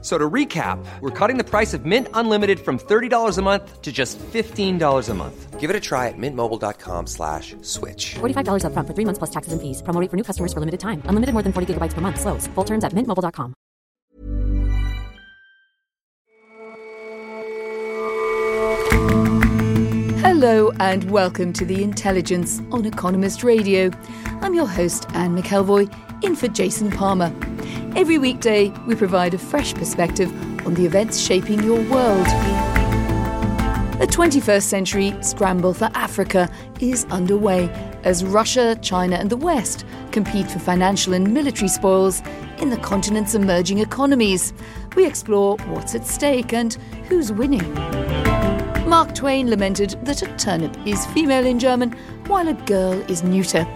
So to recap, we're cutting the price of Mint Unlimited from $30 a month to just $15 a month. Give it a try at mintmobile.com slash switch. $45 up front for three months plus taxes and fees. Promo rate for new customers for limited time. Unlimited more than 40 gigabytes per month. Slows. Full terms at mintmobile.com. Hello and welcome to The Intelligence on Economist Radio. I'm your host, Anne McElvoy, in for Jason Palmer. Every weekday, we provide a fresh perspective on the events shaping your world. The 21st century scramble for Africa is underway as Russia, China, and the West compete for financial and military spoils in the continent's emerging economies. We explore what's at stake and who's winning. Mark Twain lamented that a turnip is female in German, while a girl is neuter.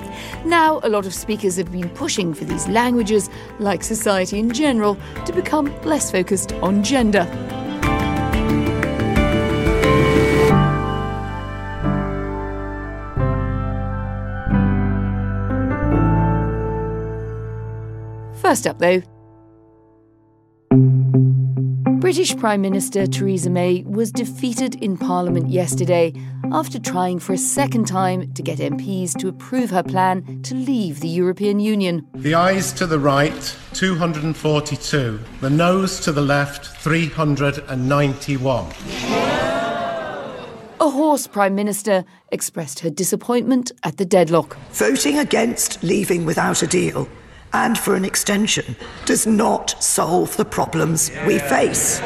Now, a lot of speakers have been pushing for these languages, like society in general, to become less focused on gender. First up, though, British Prime Minister Theresa May was defeated in Parliament yesterday after trying for a second time to get MPs to approve her plan to leave the European Union. The ayes to the right, 242. The noes to the left, 391. A hoarse Prime Minister expressed her disappointment at the deadlock. Voting against leaving without a deal and for an extension does not solve the problems we face.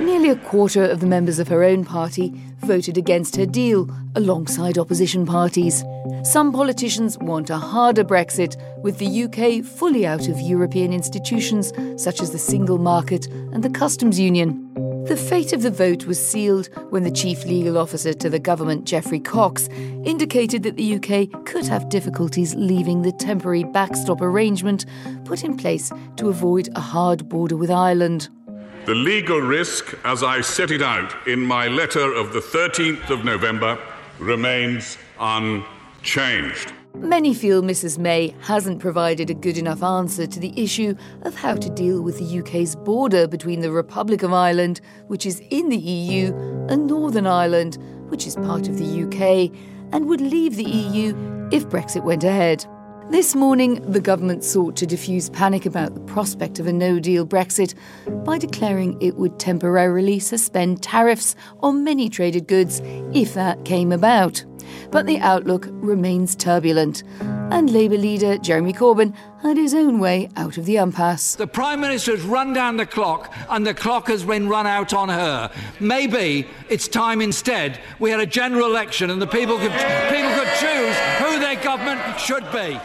Nearly a quarter of the members of her own party voted against her deal, alongside opposition parties. Some politicians want a harder Brexit, with the UK fully out of European institutions such as the single market and the customs union. The fate of the vote was sealed when the chief legal officer to the government, Geoffrey Cox, indicated that the UK could have difficulties leaving the temporary backstop arrangement put in place to avoid a hard border with Ireland. The legal risk, as I set it out in my letter of the 13th of November, remains unchanged. Many feel Mrs May hasn't provided a good enough answer to the issue of how to deal with the UK's border between the Republic of Ireland, which is in the EU, and Northern Ireland, which is part of the UK, and would leave the EU if Brexit went ahead. This morning, the government sought to diffuse panic about the prospect of a no deal Brexit by declaring it would temporarily suspend tariffs on many traded goods if that came about but the outlook remains turbulent. And Labour leader Jeremy Corbyn had his own way out of the impasse. The Prime Minister has run down the clock, and the clock has been run out on her. Maybe it's time instead we had a general election and the people could, people could choose who their government should be.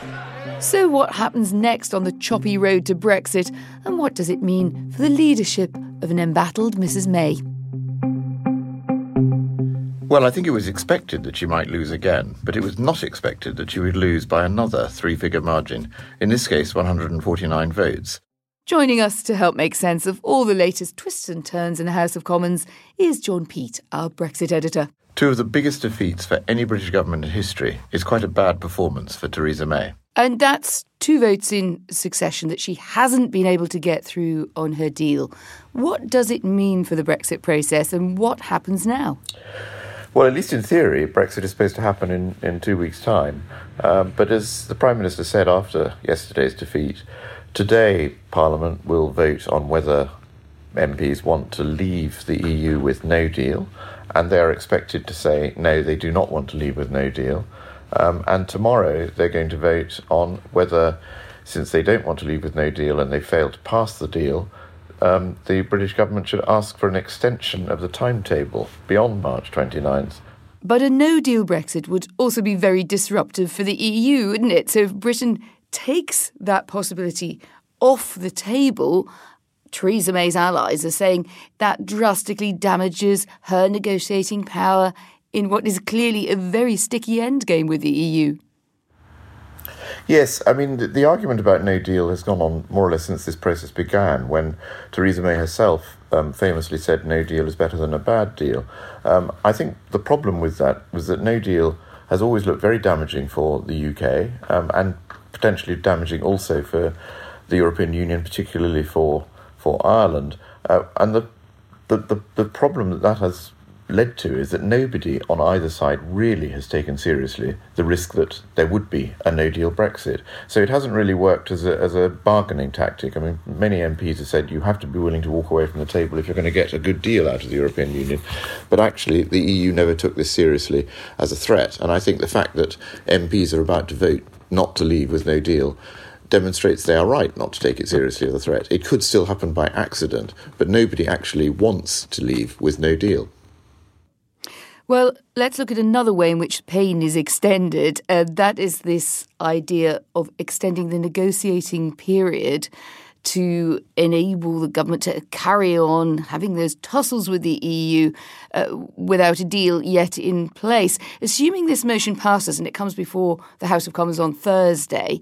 So, what happens next on the choppy road to Brexit, and what does it mean for the leadership of an embattled Mrs May? Well, I think it was expected that she might lose again, but it was not expected that she would lose by another three figure margin, in this case 149 votes. Joining us to help make sense of all the latest twists and turns in the House of Commons is John Peet, our Brexit editor. Two of the biggest defeats for any British government in history is quite a bad performance for Theresa May. And that's two votes in succession that she hasn't been able to get through on her deal. What does it mean for the Brexit process and what happens now? Well, at least in theory, Brexit is supposed to happen in, in two weeks' time. Um, but as the Prime Minister said after yesterday's defeat, today Parliament will vote on whether MPs want to leave the EU with no deal, and they are expected to say no, they do not want to leave with no deal. Um, and tomorrow they're going to vote on whether, since they don't want to leave with no deal and they failed to pass the deal, um, the British government should ask for an extension of the timetable beyond March 29th. But a no deal Brexit would also be very disruptive for the EU, wouldn't it? So if Britain takes that possibility off the table, Theresa May's allies are saying that drastically damages her negotiating power in what is clearly a very sticky endgame with the EU. Yes, I mean, the, the, argument about no deal has gone on more or less since this process began, when Theresa May herself um, famously said no deal is better than a bad deal. Um, I think the problem with that was that no deal has always looked very damaging for the UK um, and potentially damaging also for the European Union, particularly for, for Ireland. Uh, and the, the, the, the problem that that has led to is that nobody on either side really has taken seriously the risk that there would be a no deal Brexit. So it hasn't really worked as a, as a bargaining tactic. I mean, many MPs have said you have to be willing to walk away from the table if you're going to get a good deal out of the European Union. But actually, the EU never took this seriously as a threat. And I think the fact that MPs are about to vote not to leave with no deal demonstrates they are right not to take it seriously as a threat. It could still happen by accident, but nobody actually wants to leave with no deal. Well, let's look at another way in which pain is extended. Uh, that is this idea of extending the negotiating period to enable the government to carry on having those tussles with the EU uh, without a deal yet in place. Assuming this motion passes and it comes before the House of Commons on Thursday,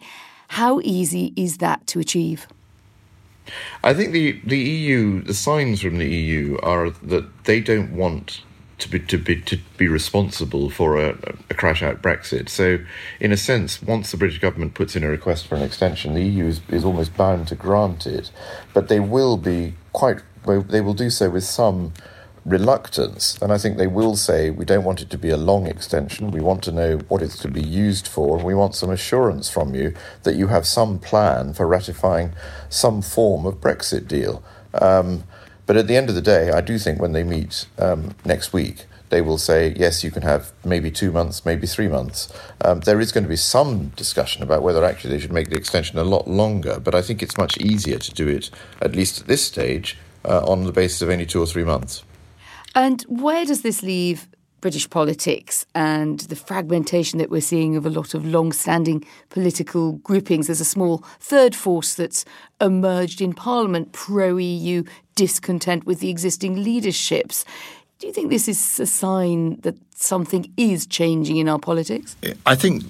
how easy is that to achieve? I think the, the EU, the signs from the EU are that they don't want to be to be to be responsible for a, a, crash out Brexit. So, in a sense, once the British government puts in a request for an extension, the EU is, is almost bound to grant it. But they will be quite they will do so with some reluctance, and I think they will say we don't want it to be a long extension. We want to know what it's to be used for, we want some assurance from you that you have some plan for ratifying some form of Brexit deal. Um, but at the end of the day, I do think when they meet um, next week, they will say, yes, you can have maybe two months, maybe three months. Um, there is going to be some discussion about whether actually they should make the extension a lot longer, but I think it's much easier to do it, at least at this stage, uh, on the basis of only two or three months. And where does this leave British politics and the fragmentation that we're seeing of a lot of long standing political groupings. There's a small third force that's emerged in Parliament, pro EU discontent with the existing leaderships. Do you think this is a sign that something is changing in our politics? I think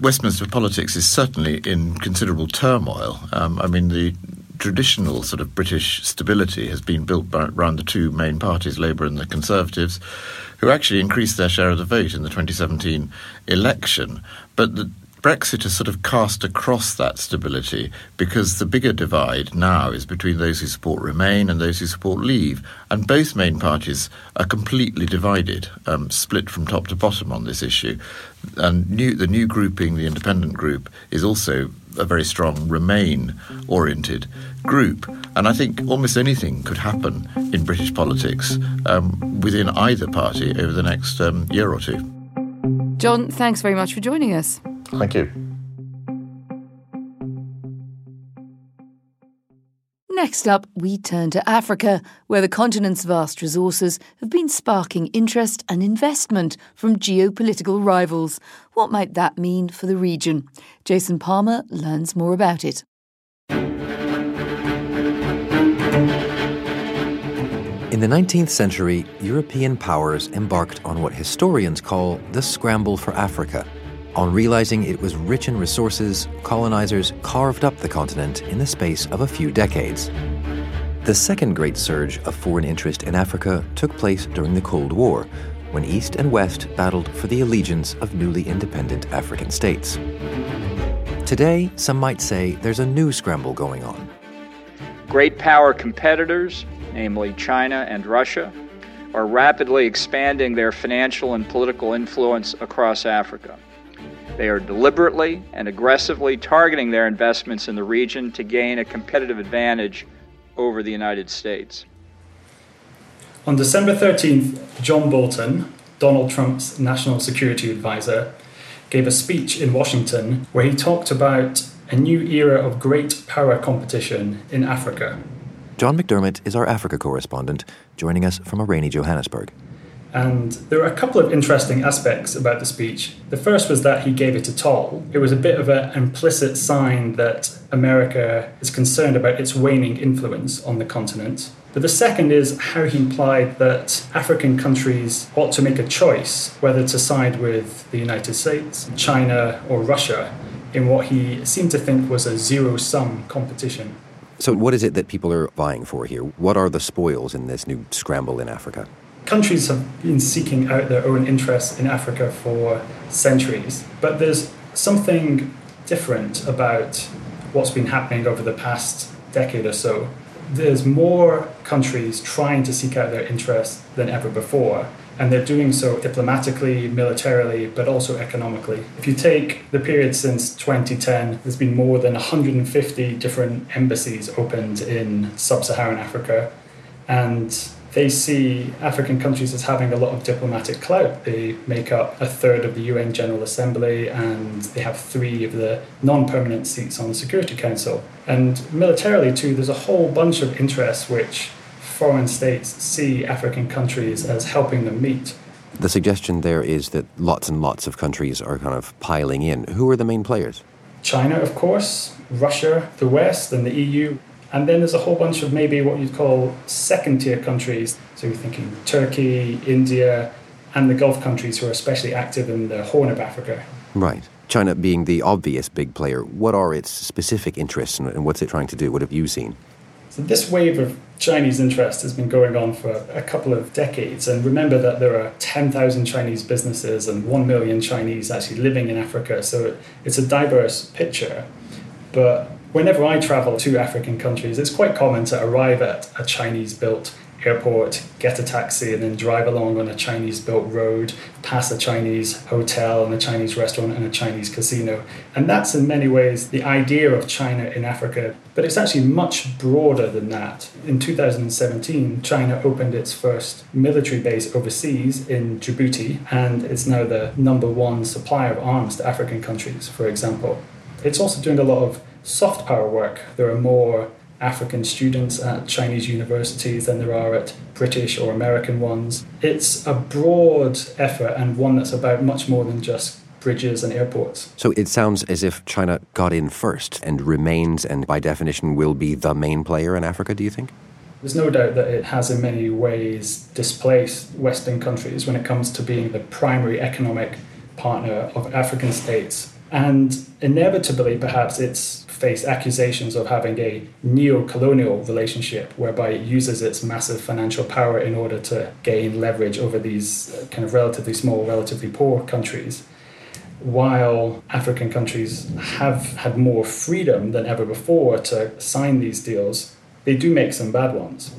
Westminster politics is certainly in considerable turmoil. Um, I mean, the traditional sort of British stability has been built by, around the two main parties, Labour and the Conservatives, who actually increased their share of the vote in the 2017 election. But the Brexit has sort of cast across that stability because the bigger divide now is between those who support Remain and those who support Leave. And both main parties are completely divided, um, split from top to bottom on this issue. And new, the new grouping, the independent group, is also a very strong Remain oriented group. And I think almost anything could happen in British politics um, within either party over the next um, year or two. John, thanks very much for joining us. Thank you. Next up, we turn to Africa, where the continent's vast resources have been sparking interest and investment from geopolitical rivals. What might that mean for the region? Jason Palmer learns more about it. In the 19th century, European powers embarked on what historians call the scramble for Africa on realizing it was rich in resources, colonizers carved up the continent in the space of a few decades. The second great surge of foreign interest in Africa took place during the Cold War, when East and West battled for the allegiance of newly independent African states. Today, some might say there's a new scramble going on. Great power competitors, namely China and Russia, are rapidly expanding their financial and political influence across Africa. They are deliberately and aggressively targeting their investments in the region to gain a competitive advantage over the United States. On December 13th, John Bolton, Donald Trump's national security advisor, gave a speech in Washington where he talked about a new era of great power competition in Africa. John McDermott is our Africa correspondent, joining us from a rainy Johannesburg. And there were a couple of interesting aspects about the speech. The first was that he gave it a toll. It was a bit of an implicit sign that America is concerned about its waning influence on the continent. But the second is how he implied that African countries ought to make a choice whether to side with the United States, China, or Russia in what he seemed to think was a zero sum competition. So, what is it that people are vying for here? What are the spoils in this new scramble in Africa? Countries have been seeking out their own interests in Africa for centuries, but there's something different about what's been happening over the past decade or so. There's more countries trying to seek out their interests than ever before, and they're doing so diplomatically, militarily, but also economically. If you take the period since 2010, there's been more than 150 different embassies opened in sub Saharan Africa, and they see African countries as having a lot of diplomatic clout. They make up a third of the UN General Assembly and they have three of the non permanent seats on the Security Council. And militarily, too, there's a whole bunch of interests which foreign states see African countries as helping them meet. The suggestion there is that lots and lots of countries are kind of piling in. Who are the main players? China, of course, Russia, the West, and the EU. And then there's a whole bunch of maybe what you'd call second tier countries. So you're thinking Turkey, India, and the Gulf countries who are especially active in the Horn of Africa. Right. China being the obvious big player, what are its specific interests and what's it trying to do? What have you seen? So this wave of Chinese interest has been going on for a couple of decades. And remember that there are 10,000 Chinese businesses and 1 million Chinese actually living in Africa. So it's a diverse picture. But whenever I travel to African countries, it's quite common to arrive at a Chinese built airport, get a taxi, and then drive along on a Chinese built road, past a Chinese hotel and a Chinese restaurant and a Chinese casino. And that's in many ways the idea of China in Africa. But it's actually much broader than that. In 2017, China opened its first military base overseas in Djibouti, and it's now the number one supplier of arms to African countries, for example. It's also doing a lot of soft power work. There are more African students at Chinese universities than there are at British or American ones. It's a broad effort and one that's about much more than just bridges and airports. So it sounds as if China got in first and remains, and by definition, will be the main player in Africa, do you think? There's no doubt that it has, in many ways, displaced Western countries when it comes to being the primary economic partner of African states. And inevitably, perhaps, it's faced accusations of having a neo colonial relationship whereby it uses its massive financial power in order to gain leverage over these uh, kind of relatively small, relatively poor countries. While African countries have had more freedom than ever before to sign these deals, they do make some bad ones.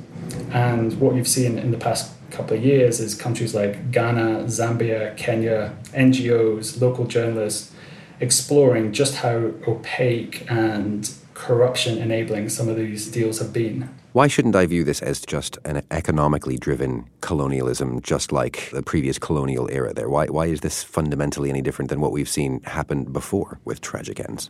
And what you've seen in the past couple of years is countries like Ghana, Zambia, Kenya, NGOs, local journalists exploring just how opaque and corruption enabling some of these deals have been. Why shouldn't I view this as just an economically driven colonialism, just like the previous colonial era there? Why, why is this fundamentally any different than what we've seen happen before with tragic ends?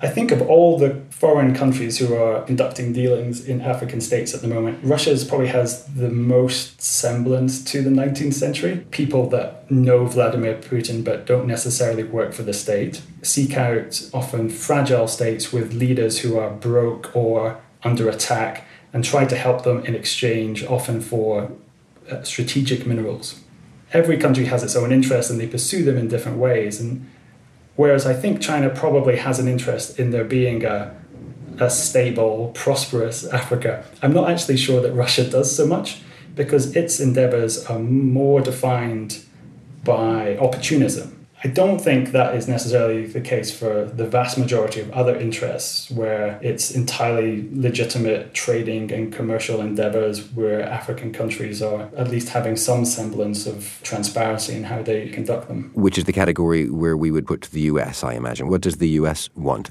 I think of all the foreign countries who are conducting dealings in African states at the moment, Russia probably has the most semblance to the 19th century. People that know Vladimir Putin but don't necessarily work for the state seek out often fragile states with leaders who are broke or under attack and try to help them in exchange, often for uh, strategic minerals. Every country has its own interests and they pursue them in different ways. And Whereas I think China probably has an interest in there being a, a stable, prosperous Africa. I'm not actually sure that Russia does so much because its endeavors are more defined by opportunism I don't think that is necessarily the case for the vast majority of other interests where it's entirely legitimate trading and commercial endeavors where African countries are at least having some semblance of transparency in how they conduct them. Which is the category where we would put the US, I imagine. What does the US want?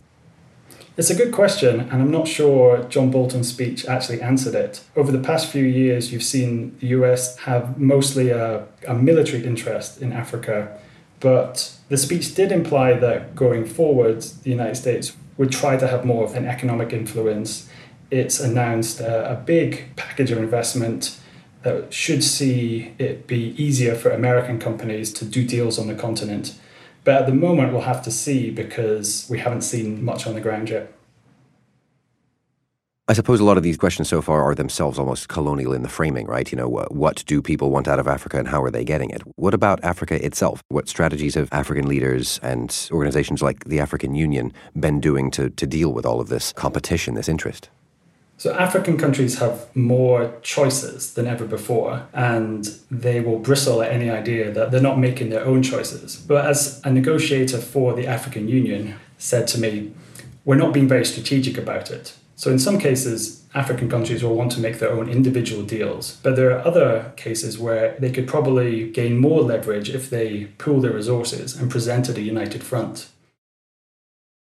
It's a good question, and I'm not sure John Bolton's speech actually answered it. Over the past few years, you've seen the US have mostly a, a military interest in Africa but the speech did imply that going forward, the United States would try to have more of an economic influence. It's announced a, a big package of investment that should see it be easier for American companies to do deals on the continent. But at the moment, we'll have to see because we haven't seen much on the ground yet. I suppose a lot of these questions so far are themselves almost colonial in the framing, right? You know, what do people want out of Africa and how are they getting it? What about Africa itself? What strategies have African leaders and organizations like the African Union been doing to, to deal with all of this competition, this interest? So, African countries have more choices than ever before, and they will bristle at any idea that they're not making their own choices. But as a negotiator for the African Union said to me, we're not being very strategic about it. So, in some cases, African countries will want to make their own individual deals, but there are other cases where they could probably gain more leverage if they pool their resources and presented a united front.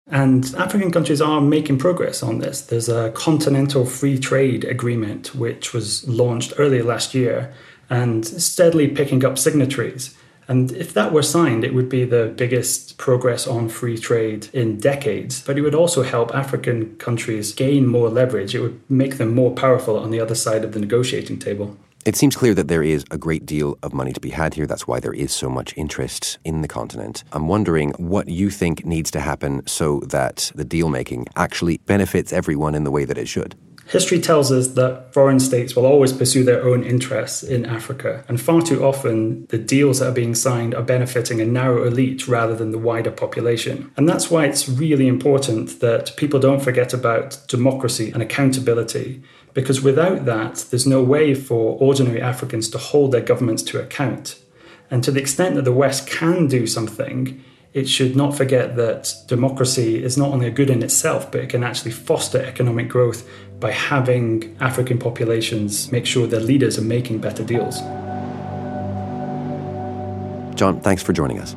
And African countries are making progress on this. There's a continental free trade agreement which was launched earlier last year and steadily picking up signatories. And if that were signed, it would be the biggest progress on free trade in decades. But it would also help African countries gain more leverage. It would make them more powerful on the other side of the negotiating table. It seems clear that there is a great deal of money to be had here. That's why there is so much interest in the continent. I'm wondering what you think needs to happen so that the deal making actually benefits everyone in the way that it should. History tells us that foreign states will always pursue their own interests in Africa, and far too often the deals that are being signed are benefiting a narrow elite rather than the wider population. And that's why it's really important that people don't forget about democracy and accountability because without that, there's no way for ordinary Africans to hold their governments to account. And to the extent that the West can do something, it should not forget that democracy is not only a good in itself, but it can actually foster economic growth by having African populations make sure their leaders are making better deals. John, thanks for joining us.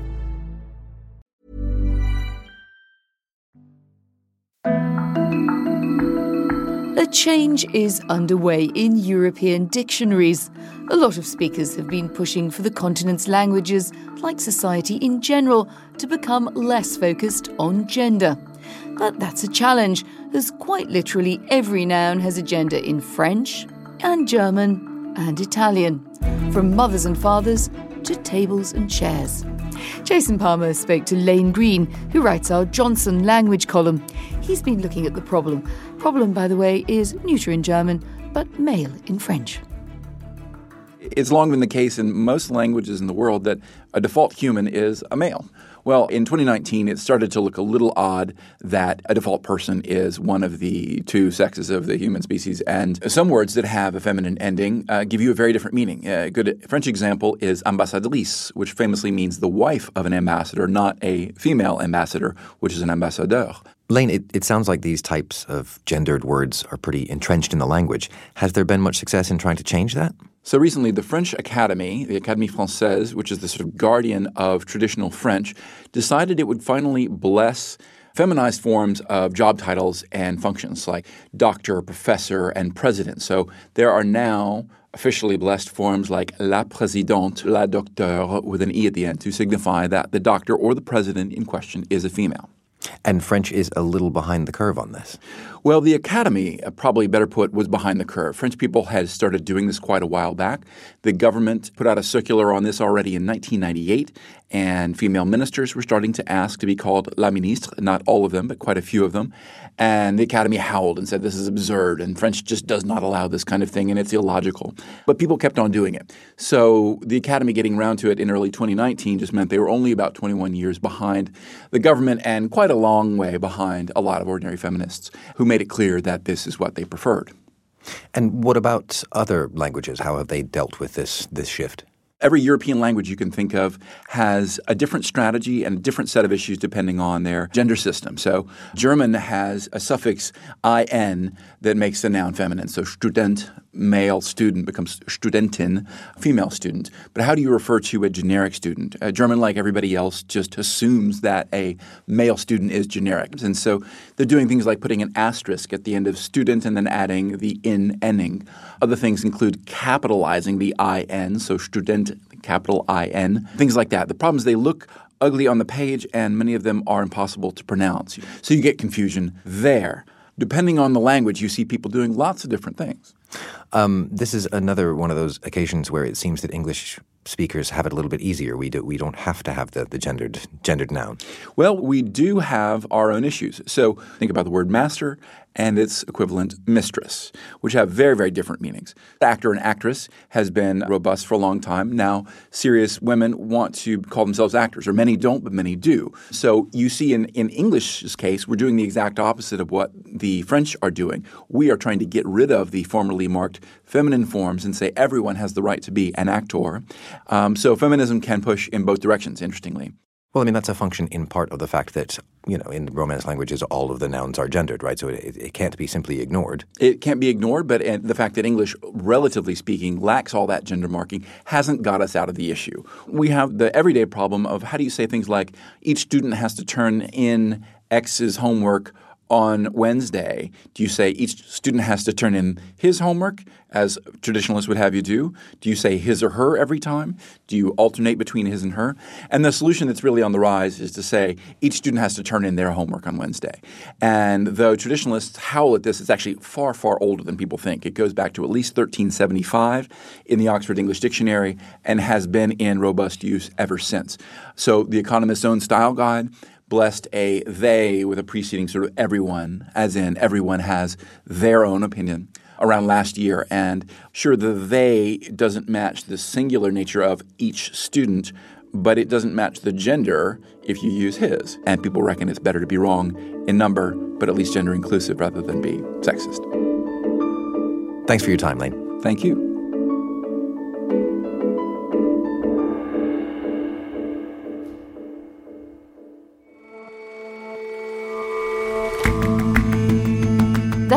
Change is underway in European dictionaries. A lot of speakers have been pushing for the continent's languages, like society in general, to become less focused on gender. But that's a challenge, as quite literally every noun has a gender in French and German and Italian, from mothers and fathers to tables and chairs. Jason Palmer spoke to Lane Greene, who writes our Johnson language column. He's been looking at the problem. Problem, by the way, is neuter in German, but male in French. It's long been the case in most languages in the world that a default human is a male. Well, in 2019, it started to look a little odd that a default person is one of the two sexes of the human species. And some words that have a feminine ending uh, give you a very different meaning. A good French example is ambassadrice, which famously means the wife of an ambassador, not a female ambassador, which is an ambassadeur. Lane, it, it sounds like these types of gendered words are pretty entrenched in the language. Has there been much success in trying to change that? So recently, the French Academy, the Académie Française, which is the sort of guardian of traditional French, decided it would finally bless feminized forms of job titles and functions like doctor, professor, and president. So there are now officially blessed forms like la présidente, la docteure, with an E at the end to signify that the doctor or the president in question is a female. And French is a little behind the curve on this. Well, the Academy, uh, probably better put, was behind the curve. French people had started doing this quite a while back. The government put out a circular on this already in 1998, and female ministers were starting to ask to be called la ministre, not all of them, but quite a few of them. And the Academy howled and said this is absurd, and French just does not allow this kind of thing, and it's illogical. But people kept on doing it. So the Academy getting around to it in early 2019 just meant they were only about 21 years behind the government and quite a long way behind a lot of ordinary feminists who made it clear that this is what they preferred. And what about other languages? How have they dealt with this this shift? Every European language you can think of has a different strategy and a different set of issues depending on their gender system. So German has a suffix in that makes the noun feminine. So student, male student, becomes studentin, female student. But how do you refer to a generic student? A German, like everybody else, just assumes that a male student is generic. And so they're doing things like putting an asterisk at the end of student and then adding the in ending. Other things include capitalizing the in, so student, capital I-N, things like that. The problem is they look ugly on the page and many of them are impossible to pronounce. So you get confusion there. Depending on the language, you see people doing lots of different things. Um, this is another one of those occasions where it seems that English speakers have it a little bit easier. We do we don't have to have the, the gendered gendered noun. Well, we do have our own issues. So think about the word master and its equivalent mistress, which have very, very different meanings. Actor and actress has been robust for a long time. Now, serious women want to call themselves actors, or many don't, but many do. So you see in, in English's case, we're doing the exact opposite of what the French are doing. We are trying to get rid of the formerly marked feminine forms and say everyone has the right to be an actor. Um, so feminism can push in both directions, interestingly. Well, I mean, that's a function in part of the fact that, you know, in Romance languages, all of the nouns are gendered, right? So it, it can't be simply ignored. It can't be ignored, but the fact that English, relatively speaking, lacks all that gender marking hasn't got us out of the issue. We have the everyday problem of how do you say things like each student has to turn in X's homework on Wednesday, do you say each student has to turn in his homework, as traditionalists would have you do? Do you say his or her every time? Do you alternate between his and her? And the solution that's really on the rise is to say each student has to turn in their homework on Wednesday. And though traditionalists howl at this, it's actually far, far older than people think. It goes back to at least 1375 in the Oxford English Dictionary and has been in robust use ever since. So the Economist's own style guide blessed a they with a preceding sort of everyone, as in everyone has their own opinion around last year. And sure, the they doesn't match the singular nature of each student, but it doesn't match the gender if you use his. And people reckon it's better to be wrong in number, but at least gender inclusive rather than be sexist. Thanks for your time, Lane. Thank you.